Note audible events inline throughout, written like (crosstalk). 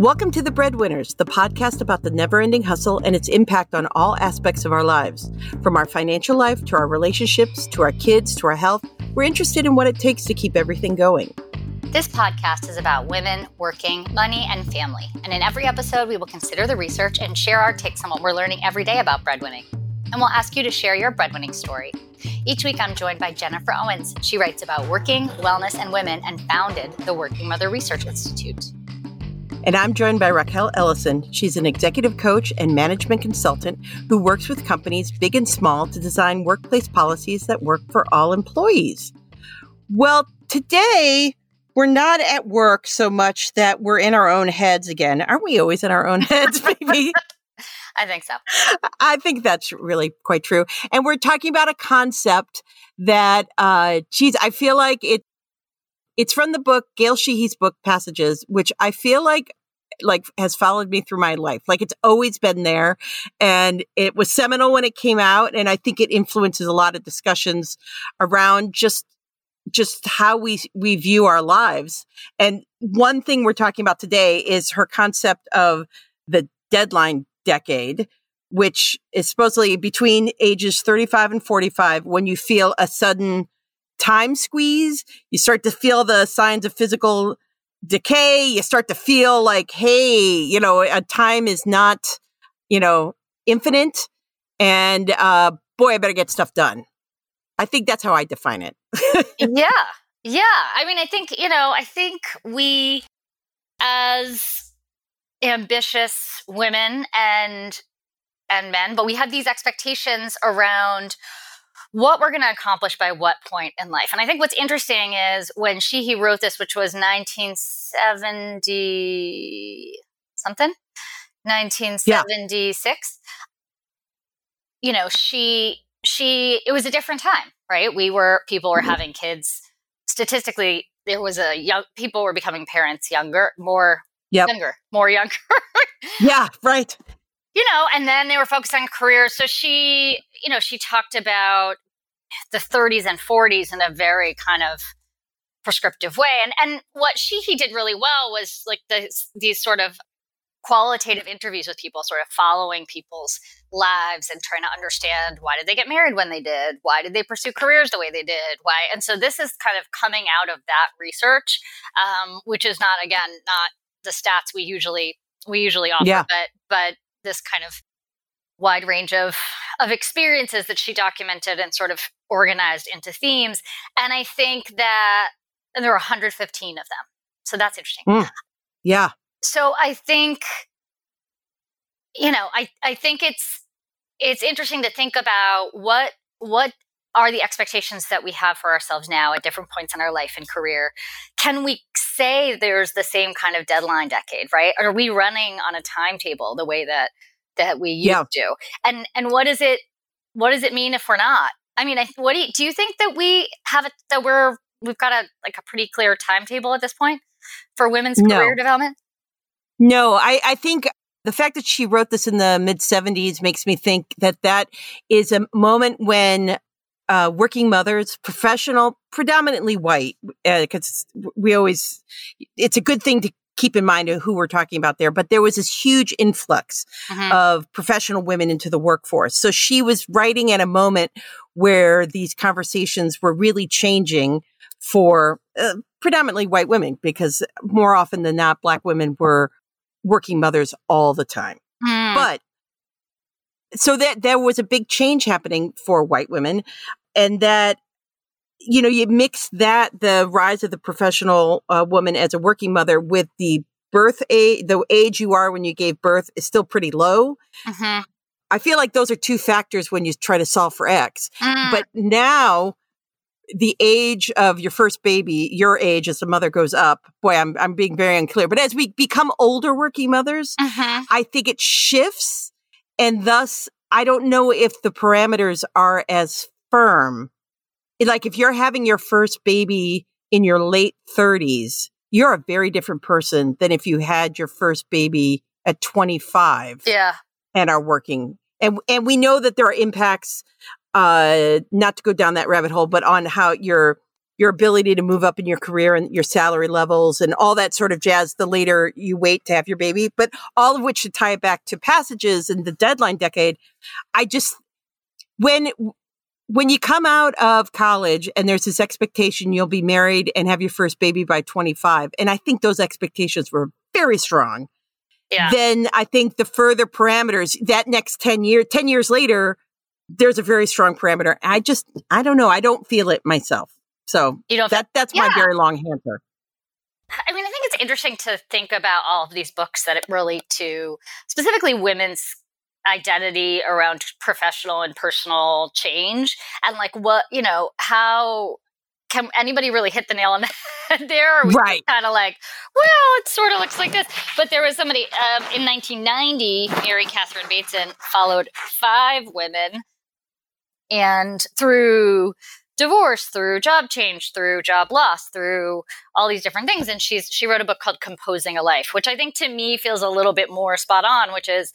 Welcome to The Breadwinners, the podcast about the never ending hustle and its impact on all aspects of our lives. From our financial life to our relationships to our kids to our health, we're interested in what it takes to keep everything going. This podcast is about women, working, money, and family. And in every episode, we will consider the research and share our takes on what we're learning every day about breadwinning. And we'll ask you to share your breadwinning story. Each week, I'm joined by Jennifer Owens. She writes about working, wellness, and women and founded the Working Mother Research Institute. And I'm joined by Rachael Ellison. She's an executive coach and management consultant who works with companies big and small to design workplace policies that work for all employees. Well, today we're not at work so much that we're in our own heads again. Aren't we always in our own heads, (laughs) baby? I think so. I think that's really quite true. And we're talking about a concept that, uh, geez, I feel like it it's from the book, Gail Sheehy's book, Passages, which I feel like like has followed me through my life. Like it's always been there. And it was seminal when it came out. And I think it influences a lot of discussions around just just how we we view our lives. And one thing we're talking about today is her concept of the deadline decade, which is supposedly between ages 35 and 45 when you feel a sudden time squeeze. You start to feel the signs of physical decay. You start to feel like, hey, you know, a time is not, you know, infinite. And uh, boy, I better get stuff done. I think that's how I define it. (laughs) yeah. Yeah. I mean, I think, you know, I think we, as ambitious women and and men but we have these expectations around what we're going to accomplish by what point in life. And I think what's interesting is when Sheehy wrote this, which was 1970 something, 1976. Yeah. You know, she she it was a different time, right? We were people were mm-hmm. having kids. Statistically, there was a young people were becoming parents younger, more yep. younger, more younger. (laughs) yeah, right you know, and then they were focused on careers. So she, you know, she talked about the 30s and 40s in a very kind of prescriptive way. And and what she he did really well was like the, these sort of qualitative interviews with people, sort of following people's lives and trying to understand why did they get married when they did, why did they pursue careers the way they did, why. And so this is kind of coming out of that research, um, which is not again not the stats we usually we usually offer, yeah. but but this kind of wide range of of experiences that she documented and sort of organized into themes. And I think that and there were 115 of them. So that's interesting. Mm. Yeah. So I think you know, I I think it's it's interesting to think about what what are the expectations that we have for ourselves now at different points in our life and career can we say there's the same kind of deadline decade right are we running on a timetable the way that that we used yeah. to and and what is it what does it mean if we're not i mean I, what do you, do you think that we have a, that we're we've got a like a pretty clear timetable at this point for women's no. career development no i i think the fact that she wrote this in the mid 70s makes me think that that is a moment when uh, working mothers, professional, predominantly white, because uh, we always, it's a good thing to keep in mind who we're talking about there, but there was this huge influx uh-huh. of professional women into the workforce. So she was writing at a moment where these conversations were really changing for uh, predominantly white women, because more often than not, black women were working mothers all the time. Mm. But so that there was a big change happening for white women and that you know you mix that the rise of the professional uh, woman as a working mother with the birth age the age you are when you gave birth is still pretty low mm-hmm. i feel like those are two factors when you try to solve for x mm. but now the age of your first baby your age as a mother goes up boy i'm, I'm being very unclear but as we become older working mothers mm-hmm. i think it shifts and thus i don't know if the parameters are as firm. Like if you're having your first baby in your late 30s, you're a very different person than if you had your first baby at 25. Yeah. And are working. And and we know that there are impacts uh not to go down that rabbit hole, but on how your your ability to move up in your career and your salary levels and all that sort of jazz the later you wait to have your baby, but all of which should tie it back to passages and the deadline decade. I just, when, when you come out of college and there's this expectation you'll be married and have your first baby by 25, and I think those expectations were very strong. Yeah. Then I think the further parameters that next 10 years, 10 years later, there's a very strong parameter. I just, I don't know. I don't feel it myself. So you know that that's yeah. my very long answer. I mean, I think it's interesting to think about all of these books that relate to specifically women's identity around professional and personal change and like what, you know, how can anybody really hit the nail on (laughs) the head there? right. Kind of like, well, it sort of looks like this. But there was somebody um, in 1990, Mary Catherine Bateson followed five women and through divorce through job change through job loss through all these different things and she's she wrote a book called composing a life which i think to me feels a little bit more spot on which is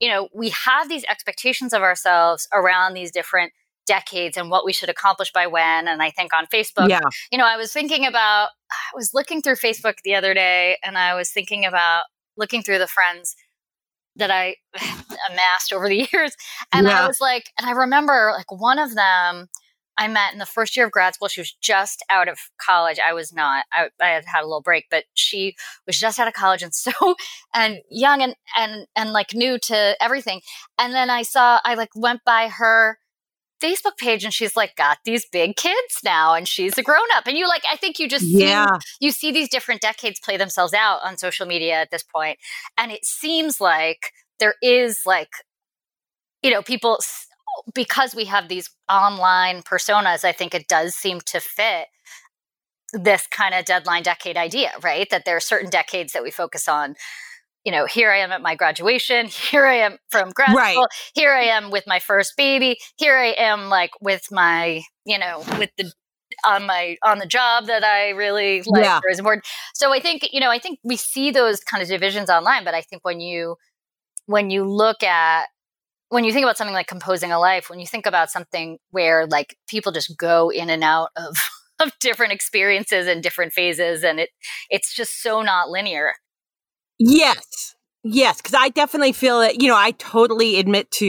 you know we have these expectations of ourselves around these different decades and what we should accomplish by when and i think on facebook yeah. you know i was thinking about i was looking through facebook the other day and i was thinking about looking through the friends that I (laughs) amassed over the (laughs) years. And yeah. I was like, and I remember like one of them I met in the first year of grad school. She was just out of college. I was not. I, I had had a little break, but she was just out of college and (laughs) so and young and and and like new to everything. And then I saw I like went by her Facebook page and she's like got these big kids now and she's a grown up. And you like I think you just yeah. see, you see these different decades play themselves out on social media at this. And it seems like there is like you know people because we have these online personas, I think it does seem to fit this kind of deadline decade idea, right? That there are certain decades that we focus on. You know, here I am at my graduation. (laughs) Here I am from grad right. school. Here I am with my first baby. Here I am, like with my, you know, with the on my on the job that I really like yeah. or is important. So I think you know I think we see those kind of divisions online, but I think when you when you look at when you think about something like composing a life, when you think about something where like people just go in and out of (laughs) of different experiences and different phases and it it's just so not linear. Yes. Yes, because I definitely feel that, you know, I totally admit to,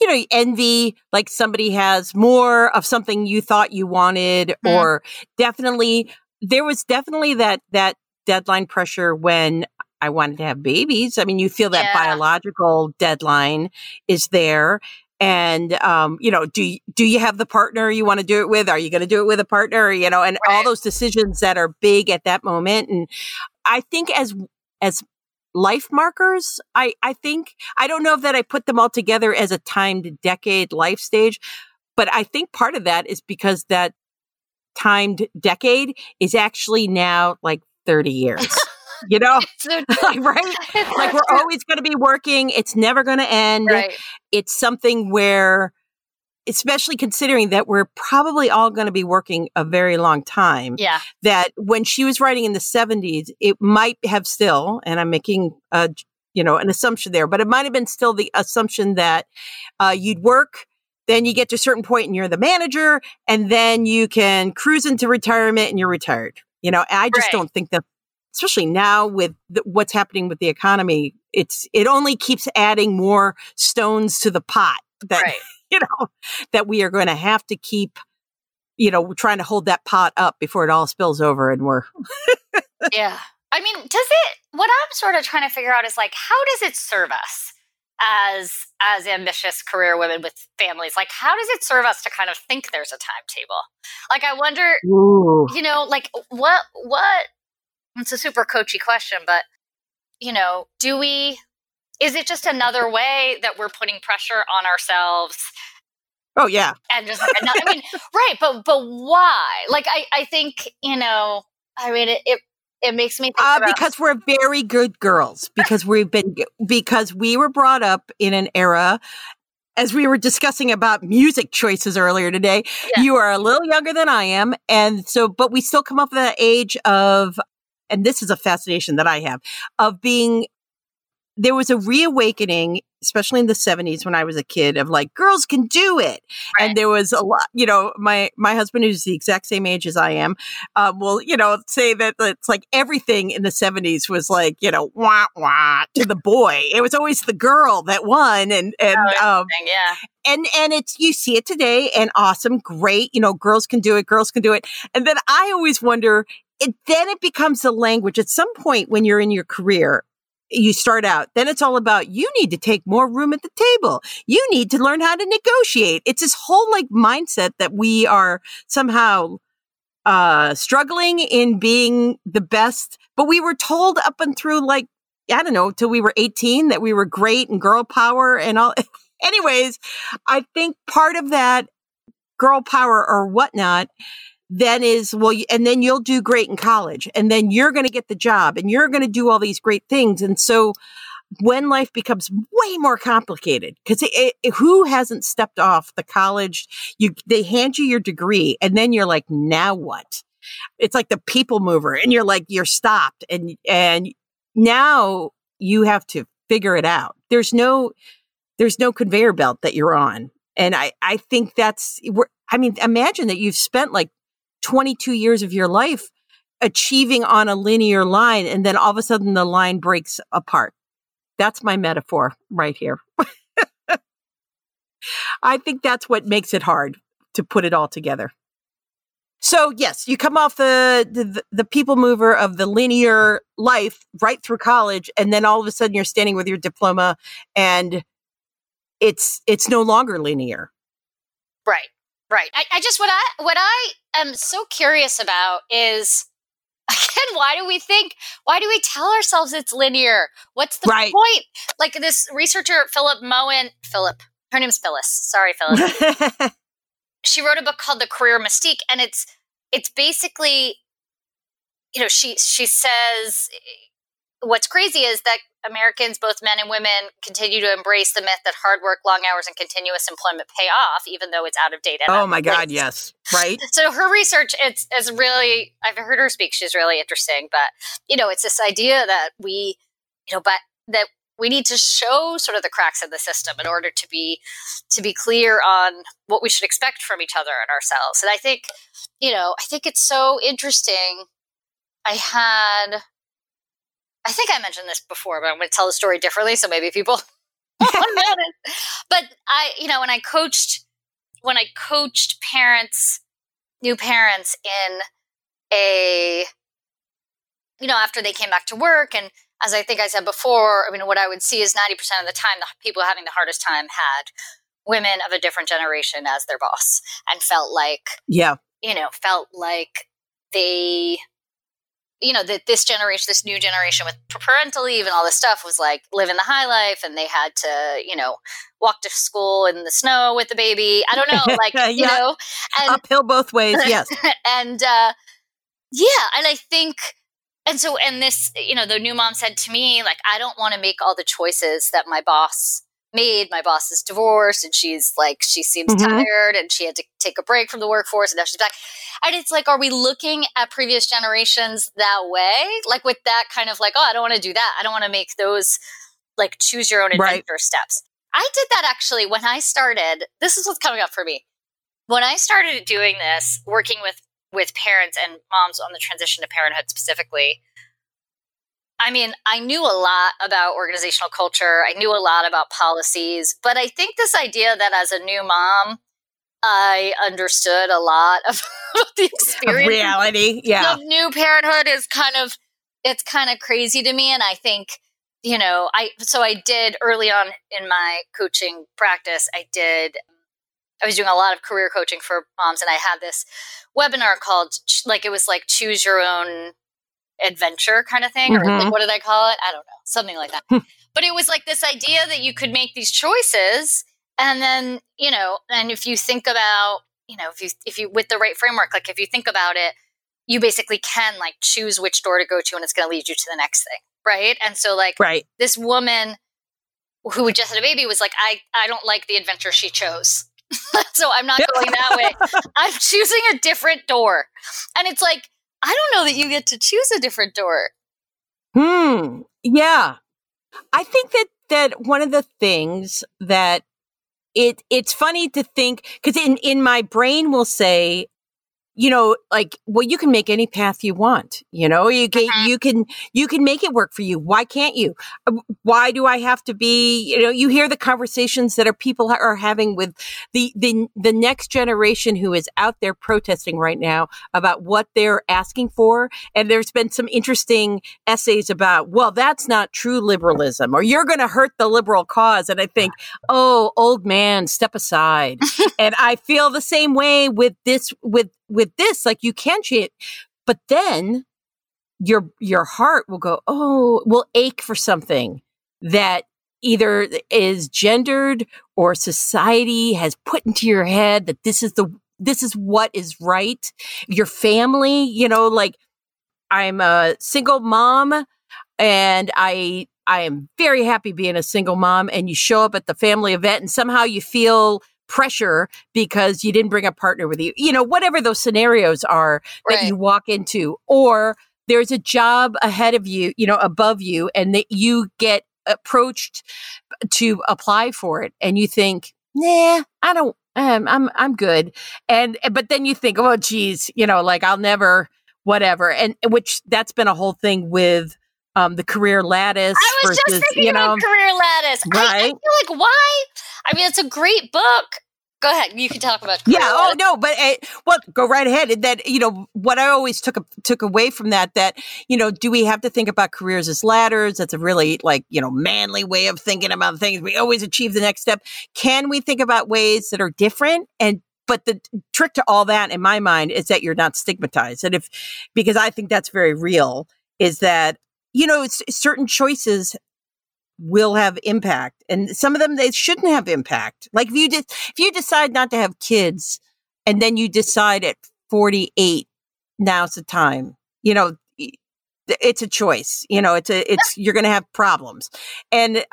you know, envy like somebody has more of something you thought you wanted, mm. or definitely there was definitely that that deadline pressure when I wanted to have babies. I mean, you feel that yeah. biological deadline is there. And, um, you know, do, you, do you have the partner you want to do it with? Are you going to do it with a partner? You know, and right. all those decisions that are big at that moment. And I think as, as life markers, I, I think, I don't know if that I put them all together as a timed decade life stage, but I think part of that is because that timed decade is actually now like 30 (laughs) years. You know, (laughs) (laughs) like, right? (laughs) like we're always going to be working. It's never going to end. Right. It's something where, especially considering that we're probably all going to be working a very long time. Yeah. That when she was writing in the 70s, it might have still, and I'm making a, you know, an assumption there, but it might have been still the assumption that uh, you'd work then you get to a certain point and you're the manager and then you can cruise into retirement and you're retired you know i just right. don't think that especially now with the, what's happening with the economy, it's it only keeps adding more stones to the pot that right. (laughs) you know that we are going to have to keep you know trying to hold that pot up before it all spills over and we're (laughs) yeah i mean does it what i'm sort of trying to figure out is like how does it serve us as as ambitious career women with families like how does it serve us to kind of think there's a timetable like i wonder Ooh. you know like what what it's a super coachy question, but you know, do we is it just another way that we're putting pressure on ourselves? Oh yeah. And just like another, I mean, (laughs) right, but but why? Like I I think, you know, I mean it, it it makes me uh, because we're very good girls because we've been because we were brought up in an era as we were discussing about music choices earlier today yeah. you are a little younger than i am and so but we still come up with that age of and this is a fascination that I have of being there was a reawakening especially in the 70s when I was a kid of like girls can do it. Right. And there was a lot, you know, my my husband who's the exact same age as I am, um, will, you know, say that it's like everything in the 70s was like, you know, wah wah to the boy. It was always the girl that won and and oh, um, yeah. And and it's you see it today and awesome, great, you know, girls can do it, girls can do it. And then I always wonder it, then it becomes a language at some point when you're in your career you start out. Then it's all about you need to take more room at the table. You need to learn how to negotiate. It's this whole like mindset that we are somehow uh struggling in being the best, but we were told up and through like I don't know, till we were 18 that we were great and girl power and all (laughs) anyways, I think part of that girl power or whatnot then is well and then you'll do great in college and then you're going to get the job and you're going to do all these great things and so when life becomes way more complicated because who hasn't stepped off the college? You they hand you your degree and then you're like now what? It's like the people mover and you're like you're stopped and and now you have to figure it out. There's no there's no conveyor belt that you're on and i i think that's I mean, imagine that you've spent like 22 years of your life achieving on a linear line and then all of a sudden the line breaks apart. That's my metaphor right here. (laughs) I think that's what makes it hard to put it all together. So yes, you come off the, the, the people mover of the linear life right through college, and then all of a sudden you're standing with your diploma, and it's it's no longer linear. Right. Right. I, I just what I what I am so curious about is (laughs) again, why do we think why do we tell ourselves it's linear? What's the right. point? Like this researcher Philip Moen Philip, her name's Phyllis. Sorry, Phyllis. (laughs) she wrote a book called The Career Mystique, and it's it's basically, you know, she she says what's crazy is that Americans, both men and women, continue to embrace the myth that hard work, long hours, and continuous employment pay off, even though it's out of date. Oh my God, yes, right. (laughs) so her research, it's is really. I've heard her speak. She's really interesting, but you know, it's this idea that we, you know, but that we need to show sort of the cracks in the system in order to be to be clear on what we should expect from each other and ourselves. And I think, you know, I think it's so interesting. I had I think I mentioned this before, but I'm going to tell the story differently, so maybe people. (laughs) (laughs) but I, you know, when I coached, when I coached parents, new parents in a, you know, after they came back to work, and as I think I said before, I mean, what I would see is 90% of the time, the people having the hardest time had women of a different generation as their boss and felt like, yeah, you know, felt like they you know that this generation this new generation with parental leave and all this stuff was like living the high life and they had to you know walk to school in the snow with the baby i don't know (laughs) like yeah. you know and, uphill both ways yes (laughs) and uh yeah and i think and so and this you know the new mom said to me like i don't want to make all the choices that my boss made. My boss is divorced and she's like, she seems mm-hmm. tired and she had to take a break from the workforce and now she's back. And it's like, are we looking at previous generations that way? Like with that kind of like, oh, I don't want to do that. I don't want to make those like choose your own adventure right. steps. I did that actually when I started. This is what's coming up for me. When I started doing this, working with with parents and moms on the transition to parenthood specifically, I mean, I knew a lot about organizational culture. I knew a lot about policies, but I think this idea that as a new mom, I understood a lot of (laughs) the experience. Of reality, yeah. Of new parenthood is kind of it's kind of crazy to me and I think you know, I so I did early on in my coaching practice, I did I was doing a lot of career coaching for moms and I had this webinar called like it was like choose your own adventure kind of thing, mm-hmm. or like, mm-hmm. what did I call it? I don't know, something like that. (laughs) But it was like this idea that you could make these choices, and then you know, and if you think about, you know, if you if you with the right framework, like if you think about it, you basically can like choose which door to go to, and it's going to lead you to the next thing, right? And so, like, right, this woman who just had a baby was like, I I don't like the adventure she chose. (laughs) so I'm not going that way. (laughs) I'm choosing a different door. And it's like I don't know that you get to choose a different door. Hmm. Yeah. I think that that one of the things that it it's funny to think because in in my brain will say you know, like, well, you can make any path you want. You know, you can, uh-huh. you can, you can make it work for you. Why can't you? Uh, why do I have to be? You know, you hear the conversations that are people are having with the the the next generation who is out there protesting right now about what they're asking for. And there's been some interesting essays about, well, that's not true liberalism, or you're going to hurt the liberal cause. And I think, oh, old man, step aside. (laughs) and I feel the same way with this with with this, like you can change, but then your your heart will go, oh, will ache for something that either is gendered or society has put into your head that this is the this is what is right. Your family, you know, like I'm a single mom and I I am very happy being a single mom and you show up at the family event and somehow you feel pressure because you didn't bring a partner with you. You know, whatever those scenarios are right. that you walk into, or there's a job ahead of you, you know, above you, and that you get approached to apply for it, and you think, nah, I don't. Um, I'm I'm good, and but then you think, oh, geez, you know, like I'll never, whatever, and which that's been a whole thing with um, the career lattice. I was versus, just thinking you know, about career lattice. Right? I, I, feel like why? I mean, it's a great book. Go ahead. You can talk about. Yeah. Oh no, but uh, well, go right ahead. And That you know what I always took took away from that. That you know, do we have to think about careers as ladders? That's a really like you know manly way of thinking about things. We always achieve the next step. Can we think about ways that are different and but the trick to all that in my mind is that you're not stigmatized and if because i think that's very real is that you know, certain choices will have impact and some of them they shouldn't have impact. Like if you just, if you decide not to have kids and then you decide at 48, now's the time, you know, it's a choice, you know, it's a, it's, you're going to have problems and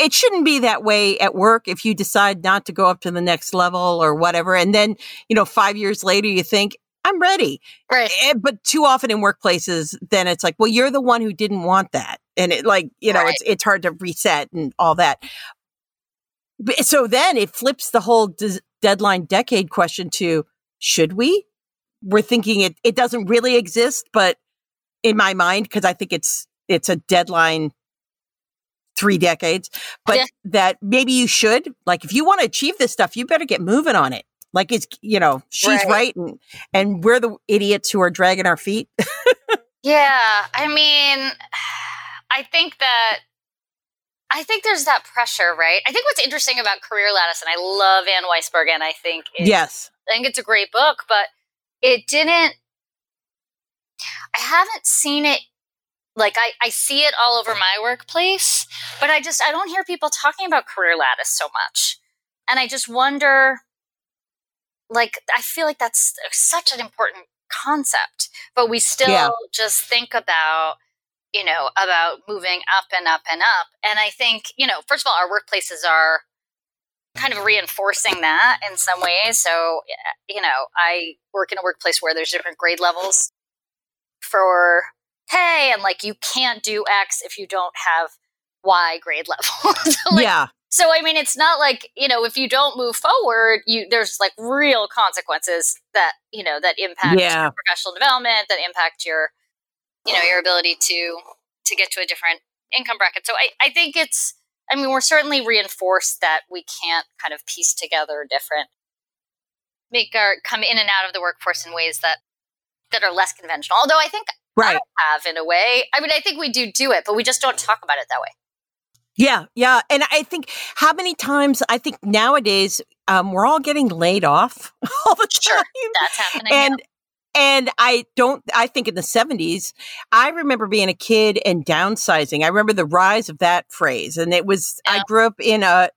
it shouldn't be that way at work if you decide not to go up to the next level or whatever. And then, you know, five years later, you think, I'm ready. Right. Eh, but too often in workplaces, then it's like, well, you're the one who didn't want that. And it like, you know, right. it's, it's hard to reset and all that. So then it flips the whole des- deadline decade question to should we? We're thinking it, it doesn't really exist, but in my mind, because I think it's, it's a deadline three decades, but yeah. that maybe you should, like, if you want to achieve this stuff, you better get moving on it. Like it's, you know, she's right, right and, and we're the idiots who are dragging our feet. (laughs) yeah. I mean, I think that I think there's that pressure, right? I think what's interesting about Career Lattice, and I love Anne Weisberg, and I think yes, I think it's a great book, but it didn't. I haven't seen it like I, I see it all over my workplace, but I just I don't hear people talking about Career Lattice so much, and I just wonder like I feel like that's such an important concept, but we still yeah. just think about you know about moving up and up and up. And I think you know, first of all, our workplaces are kind of reinforcing that in some ways. So you know, I work in a workplace where there's different grade levels for pay, and like you can't do X if you don't have Y grade (laughs) level. so, (laughs) like, yeah. So I mean, it's not like you know if you don't move forward, you there's like real consequences that you know that impact yeah. professional development, that impact your you know your ability to to get to a different income bracket. So I I think it's I mean we're certainly reinforced that we can't kind of piece together different make our come in and out of the workforce in ways that that are less conventional. Although I think right. I have in a way. I mean, I think we do do it, but we just don't talk about it that way. Yeah, yeah. And I think how many times I think nowadays um, we're all getting laid off (laughs) all the time. Sure, that's happening. And and I don't I think in the 70s, I remember being a kid and downsizing. I remember the rise of that phrase. And it was yeah. I grew up in a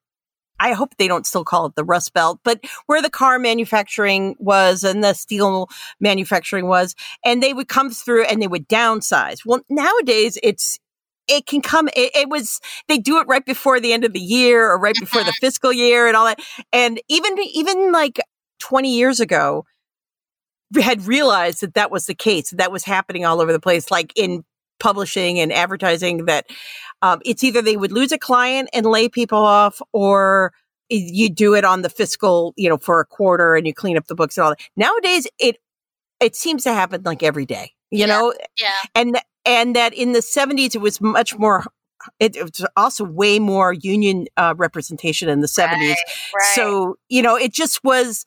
I hope they don't still call it the Rust Belt, but where the car manufacturing was and the steel manufacturing was, and they would come through and they would downsize. Well, nowadays it's it can come it, it, was they do it right before the end of the year or right before the mm-hmm. fiscal year and all that and even even like 20 years ago had realized that that was the case that was happening all over the place like in publishing and advertising that um, it's either they would lose a client and lay people off or you do it on the fiscal, you know, for a quarter and you clean up the books and all that. Nowadays, it it seems to happen like every day, you Yeah. know, Yeah. and and that in the 70s it was much more it, it was also way more union uh, representation in the 70s Right. right. so you know it just was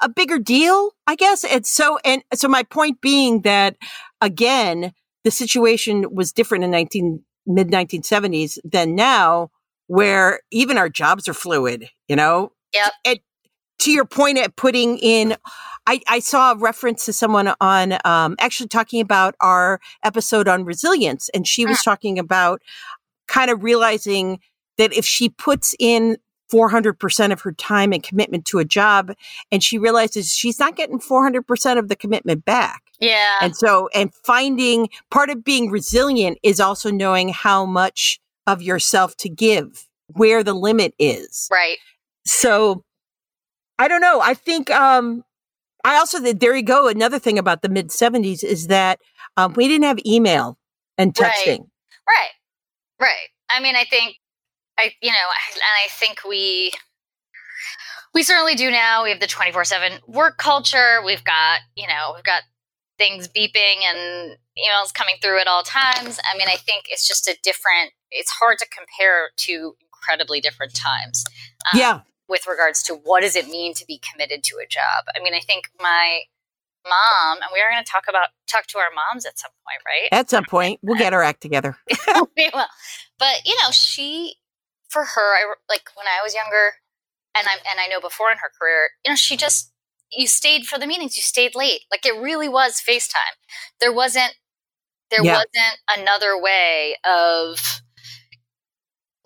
a bigger deal i guess? And so and so my point being that again the situation was different in 19 mid 1970s than now where even our jobs are fluid you know? Yep. and to your point at putting in I, I saw a reference to someone on um, actually talking about our episode on resilience, and she was talking about kind of realizing that if she puts in 400% of her time and commitment to a job, and she realizes she's not getting 400% of the commitment back. yeah. And so, and finding part of being resilient is also knowing how much of yourself to give, where the limit is. right. So I don't know. I think um I also there you go. Another thing about the mid seventies is that um, we didn't have email and Right. texting. Right. Right. I mean, I think I you know, and I think we we certainly do now. We have the 24/7 work culture. We've got, you know, we've got things beeping and emails coming through at all times. I mean, I think it's just a different it's hard to compare to incredibly different times. um, yeah, with regards to what does it mean to be committed to a job. I mean, I think my mom, and we are going to talk about talk to our moms at some point, right? at some (laughs) point we'll get our act together. (laughs) we will. But you know, she for her, I like when I was younger, and I'm and I know before in her career, you know, she just you stayed for the meetings, you stayed late. Like it really was FaceTime. There wasn't there Yeah. wasn't another way of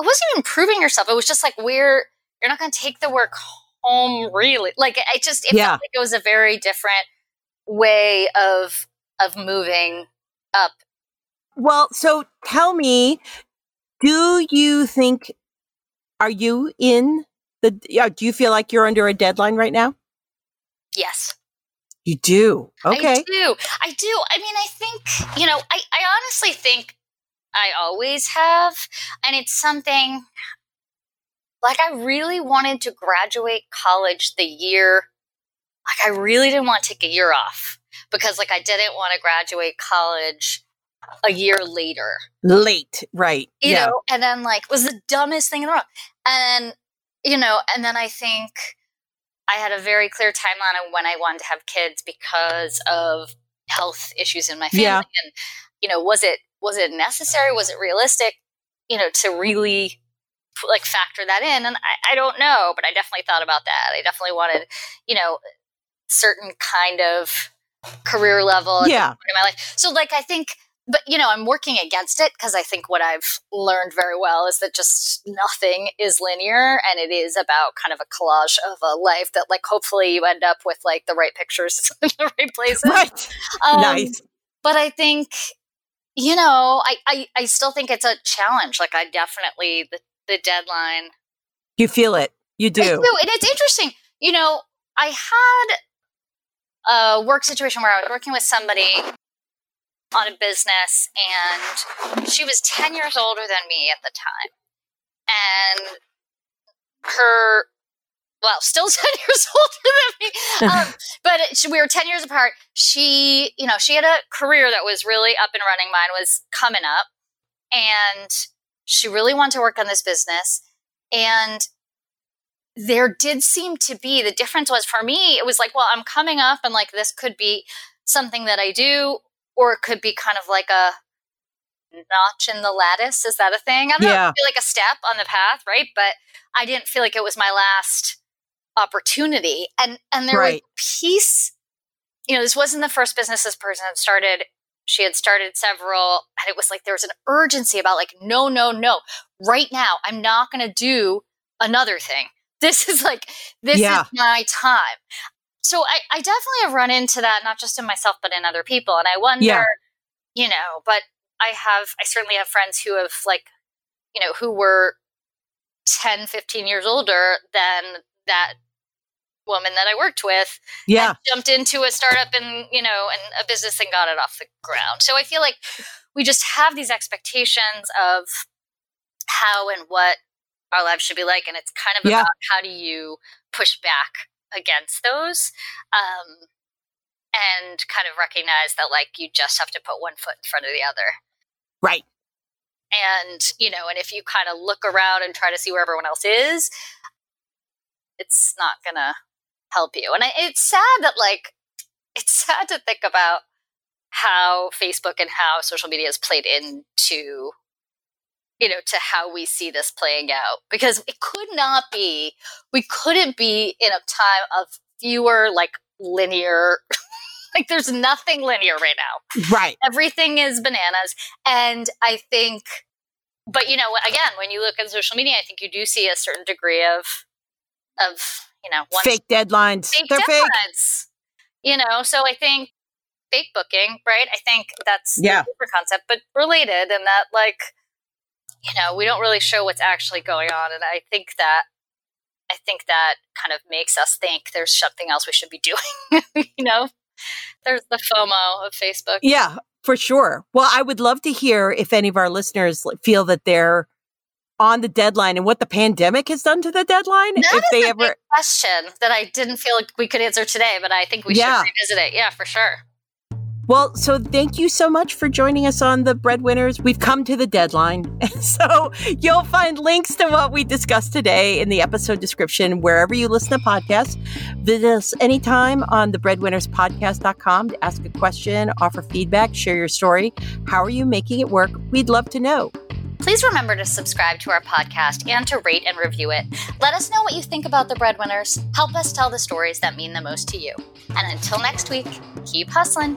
it wasn't even proving yourself. It was just like we're you're not going to take the work home really. Like I just it Yeah. felt like it was a very different way of of moving up Well, so tell me, do you think are you in the? Uh, do you feel like you're under a deadline right now? yes You do. Okay. I do. I do. I mean, I think, you know, I, I honestly think I always have. And it's something like I really wanted to graduate college the year, like I really didn't want to take a year off because, like, I didn't want to graduate college a year later Late, right? you yeah. know, and then like was the dumbest thing in the world. And you know, and then I think I had a very clear timeline of when I wanted to have kids because of health issues in my family. Yeah. And you know, was it was it necessary? Was it realistic? You know, to really like factor that in. And I, I don't know, but I definitely thought about that. I definitely wanted, you know, certain kind of career level Yeah. in my life. So like I think but you know, I'm working against it because I think what I've learned very well is that just nothing is linear and it is about kind of a collage of a life that like hopefully you end up with like the right pictures (laughs) in the right places. Right. Um, nice. But I think, you know, I, I, I still think it's a challenge. Like I definitely the, the deadline You feel it. You I do. do. And it's interesting. You know, I had a work situation where I was working with somebody on a business and she was 10 years older than me at the time. And her, well, still (laughs) 10 years older than me. (laughs) Um, but it- we were 10 years apart. She, you know, she had a career that was really up and running. Mine was coming up. And she really wanted to work on this business. And there did seem to be the difference was for me it was like well i'm coming up and like this could be something that i do or it could be kind of like a notch in the lattice is that a thing i don't know Yeah. be like a step on the path right but i didn't feel like it was my last opportunity and and there Right. was peace you know this wasn't the first business this person had started she had started several and it was like there was an urgency about like no no no right now i'm not going to do another thing this is like this Yeah. is my time so I, I definitely have run into that not just in myself but in other people and i wonder Yeah. you know but i have i certainly have friends who have like you know who were 10 15 years older than that woman that I worked with yeah jumped into a startup and you know and a business and got it off the ground. So I feel like we just have these expectations of how and what our lives should be like and it's kind of Yeah. about how do you push back against those um, and kind of recognize that like you just have to put one foot in front of the other. Right. And you know and if you kind of look around and try to see where everyone else is it's not gonna help you. And I, it's sad that like it's sad to think about how facebook and how social media has played into you know to how we see this playing out because it could not be we couldn't be in a time of fewer like linear (laughs) like there's nothing linear right now right everything is bananas and i think but you know again when you look at social media i think you do see a certain degree of of you know one fake deadlines fake they're fake deadlines. you know so i think fake booking right i think that's Yeah. a different concept but related and that like you know we don't really show what's actually going on and i think that i think that kind of makes us think there's something else we should be (laughs) doing you know there's the fomo of facebook Yeah, for sure. Well, I would love to hear if any of our listeners feel that they're on the deadline and what the pandemic has done to the deadline. That if they a ever, question that I didn't feel like we could answer today, but I think we Yeah. should revisit it. Yeah, for sure. Well, so thank you so much for joining us on the Breadwinners. We've come to the deadline. (laughs) so you'll find links to what we discussed today in the episode description wherever you listen to podcasts. Visit us anytime on the breadwinnerspodcast.com to ask a question, offer feedback, share your story. How are you making it work? We'd love to know. Please remember to subscribe to our podcast and to rate and review it. Let us know what you think about the breadwinners. Help us tell the stories that mean the most to you. And until next week, keep hustling.